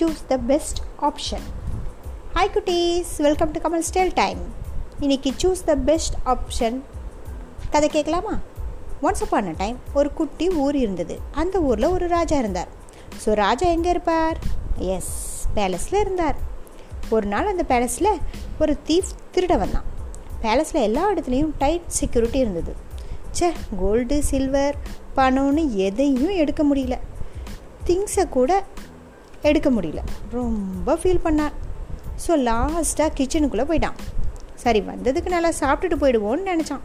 Choose the best option hi குட்டீஸ் welcome to Kamal style time இன்றைக்கி choose the best option கதை கேட்கலாமா? Once upon a time ஒரு குட்டி ஊர் இருந்தது. அந்த ஊரில் ஒரு ராஜா இருந்தார். ஸோ ராஜா எங்கே இருப்பார்? எஸ் பேலஸில் இருந்தார். ஒரு நாள் அந்த பேலஸில் ஒரு தீஃப் திருட வந்தான். பேலஸில் எல்லா இடத்துலையும் டைட் செக்யூரிட்டி இருந்தது. சே கோல்டு சில்வர் பணம்னு எதையும் எடுக்க முடியல. திங்ஸை கூட எடுக்க முடியல. ரொம்ப ஃபீல் பண்ணார். ஸோ லாஸ்ட்டாக கிச்சனுக்குள்ளே போயிட்டான். சரி வந்ததுக்கு நல்லா சாப்பிட்டுட்டு போயிடுவோன்னு நினச்சான்.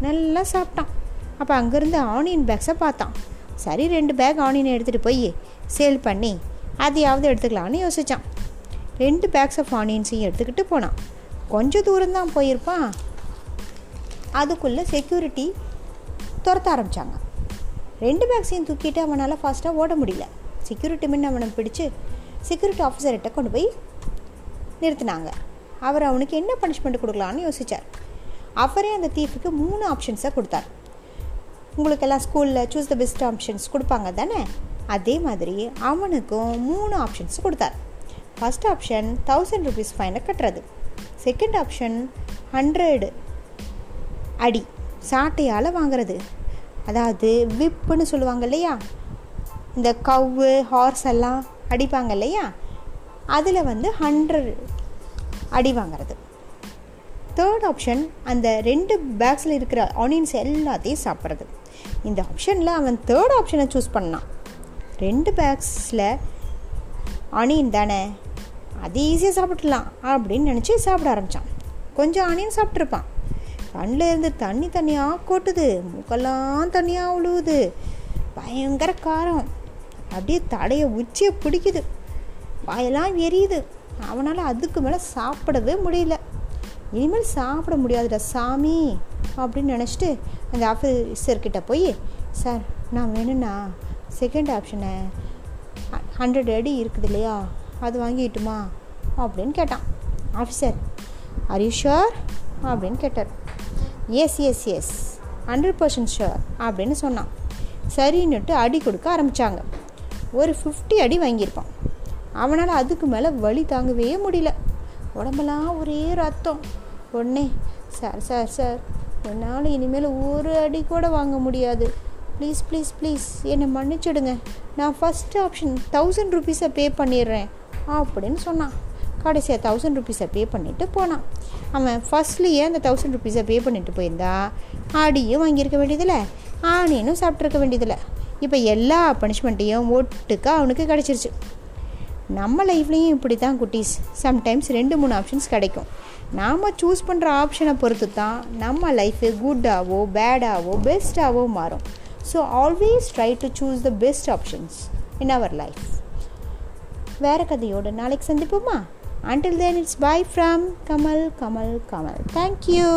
நல்லா சாப்பிட்டான். அப்போ அங்கேருந்து ஆனியன் பேக்ஸை பார்த்தான். சரி ரெண்டு பேக் ஆனியன் எடுத்துகிட்டு போய் சேல் பண்ணி அதையாவது எடுத்துக்கலான்னு யோசித்தான் ரெண்டு பேக்ஸ் ஆஃப் ஆனியன்ஸையும் எடுத்துக்கிட்டு போனான். கொஞ்சம் தூரம்தான் போயிருப்பான். அதுக்குள்ளே செக்யூரிட்டி துரத்த ஆரம்பித்தாங்க ரெண்டு பேக்ஸையும் தூக்கிட்டு அவனால் ஃபாஸ்ட்டாக ஓட முடியல. செக்யூரிட்டி மின் அவனை பிடிச்சி செக்யூரிட்டி ஆஃபீஸர்கிட்ட கொண்டு போய் நிறுத்தினாங்க. அவர் அவனுக்கு என்ன பனிஷ்மெண்ட் கொடுக்கலான்னு யோசித்தார் அவரே அந்த தீஃபுக்கு மூணு ஆப்ஷன்ஸை கொடுத்தார். உங்களுக்கெல்லாம் ஸ்கூலில் சூஸ் த பெஸ்ட் ஆப்ஷன்ஸ் கொடுப்பாங்க தானே? அதே மாதிரி அவனுக்கும் மூணு ஆப்ஷன்ஸ் கொடுத்தார். ஃபஸ்ட் ஆப்ஷன் தௌசண்ட் ருபீஸ் ஃபைனை கட்டுறது. செகண்ட் ஆப்ஷன் ஹண்ட்ரடு அடி சாட்டையால் வாங்கிறது. அதாவது விப்புன்னு சொல்லுவாங்க இல்லையா? இந்த கவ்வு ஹார்ஸ் எல்லாம் அடிப்பாங்க இல்லையா? அதில் வந்து ஹண்ட்ரட் அடி வாங்கிறது. தேர்ட் ஆப்ஷன் அந்த ரெண்டு பேக்ஸில் இருக்கிற ஆனியன்ஸ் எல்லாத்தையும் சாப்பிட்றது. இந்த ஆப்ஷனில் அவன் தேர்ட் ஆப்ஷனை சூஸ் பண்ணான். ரெண்டு பேக்ஸில் ஆனியன் தானே? அது ஈஸியாக சாப்பிட்றலாம் அப்படின்னு நினச்சி சாப்பிட ஆரம்பித்தான் கொஞ்சம் ஆனியன் சாப்பிட்ருப்பான் கண்ணில் இருந்து தண்ணி தண்ணியாக கொட்டுது. மூக்கெல்லாம் தண்ணியாக உழுவுது. பயங்கர காரம். அப்படியே தடையை உச்சியை பிடிக்குது. வாயெல்லாம் எரியுது. அவனால் அதுக்கு மேலே சாப்பிடவே முடியல. இனிமேல் சாப்பிட முடியாதுடா சாமி அப்படின்னு நினச்சிட்டு அந்த ஆஃபீஸர்கிட்ட போய் சார் நான் வேணும்னா செகண்ட் ஆப்ஷனை ஹண்ட்ரட் அடி இருக்குது இல்லையா? அது வாங்கிட்டுமா? அப்படின்னு கேட்டான். ஆஃபீஸர் ஆர் யூ ஷுர் அப்படின்னு கேட்டார். Yes yes yes hundred percent sure அப்படின்னு சொன்னான். சரின்னுட்டு அடி கொடுக்க ஆரம்பித்தாங்க ஒரு ஃபிஃப்டி அடி வாங்கியிருப்பான். அவனால் அதுக்கு மேலே வலி தாங்கவே முடியல. உடம்பெல்லாம் ஒரே ரத்தம். உடனே சார் சார் சார் என்னால் இனிமேல் ஒரு அடி கூட வாங்க முடியாது. ப்ளீஸ் ப்ளீஸ் ப்ளீஸ் என்னை மன்னிச்சிடுங்க. நான் ஃபஸ்ட் ஆப்ஷன் தௌசண்ட் ருபீஸை பே பண்ணிடுறேன். அப்படின்னு சொன்னான். கடைசியாக தௌசண்ட் ருபீஸை பே பண்ணிவிட்டு போனான். அவன் ஃபஸ்ட்லேயே அந்த தௌசண்ட் ருபீஸை பே பண்ணிட்டு போயிருந்தா ஆடியும் வாங்கியிருக்க வேண்டியதில்லை ஆனியனும் சாப்பிட்ருக்க வேண்டியதில்லை. இப்போ எல்லா பனிஷ்மெண்ட்டையும் ஓட்டுக்கு அவனுக்கு கிடச்சிருச்சு. நம்ம லைஃப்லேயும் இப்படி தான் குட்டீஸ். சம்டைம்ஸ் ரெண்டு மூணு ஆப்ஷன்ஸ் கிடைக்கும். நாம் சூஸ் பண்ணுற ஆப்ஷனை பொறுத்து தான் நம்ம லைஃபு குட்டாவோ பேடாவோ பெஸ்ட்டாவோ மாறும். So always try to choose the best options in our life வேறு கதையோடு நாளைக்கு சந்திப்போமா? Until then it's bye from Kamal Kamal Kamal thank you.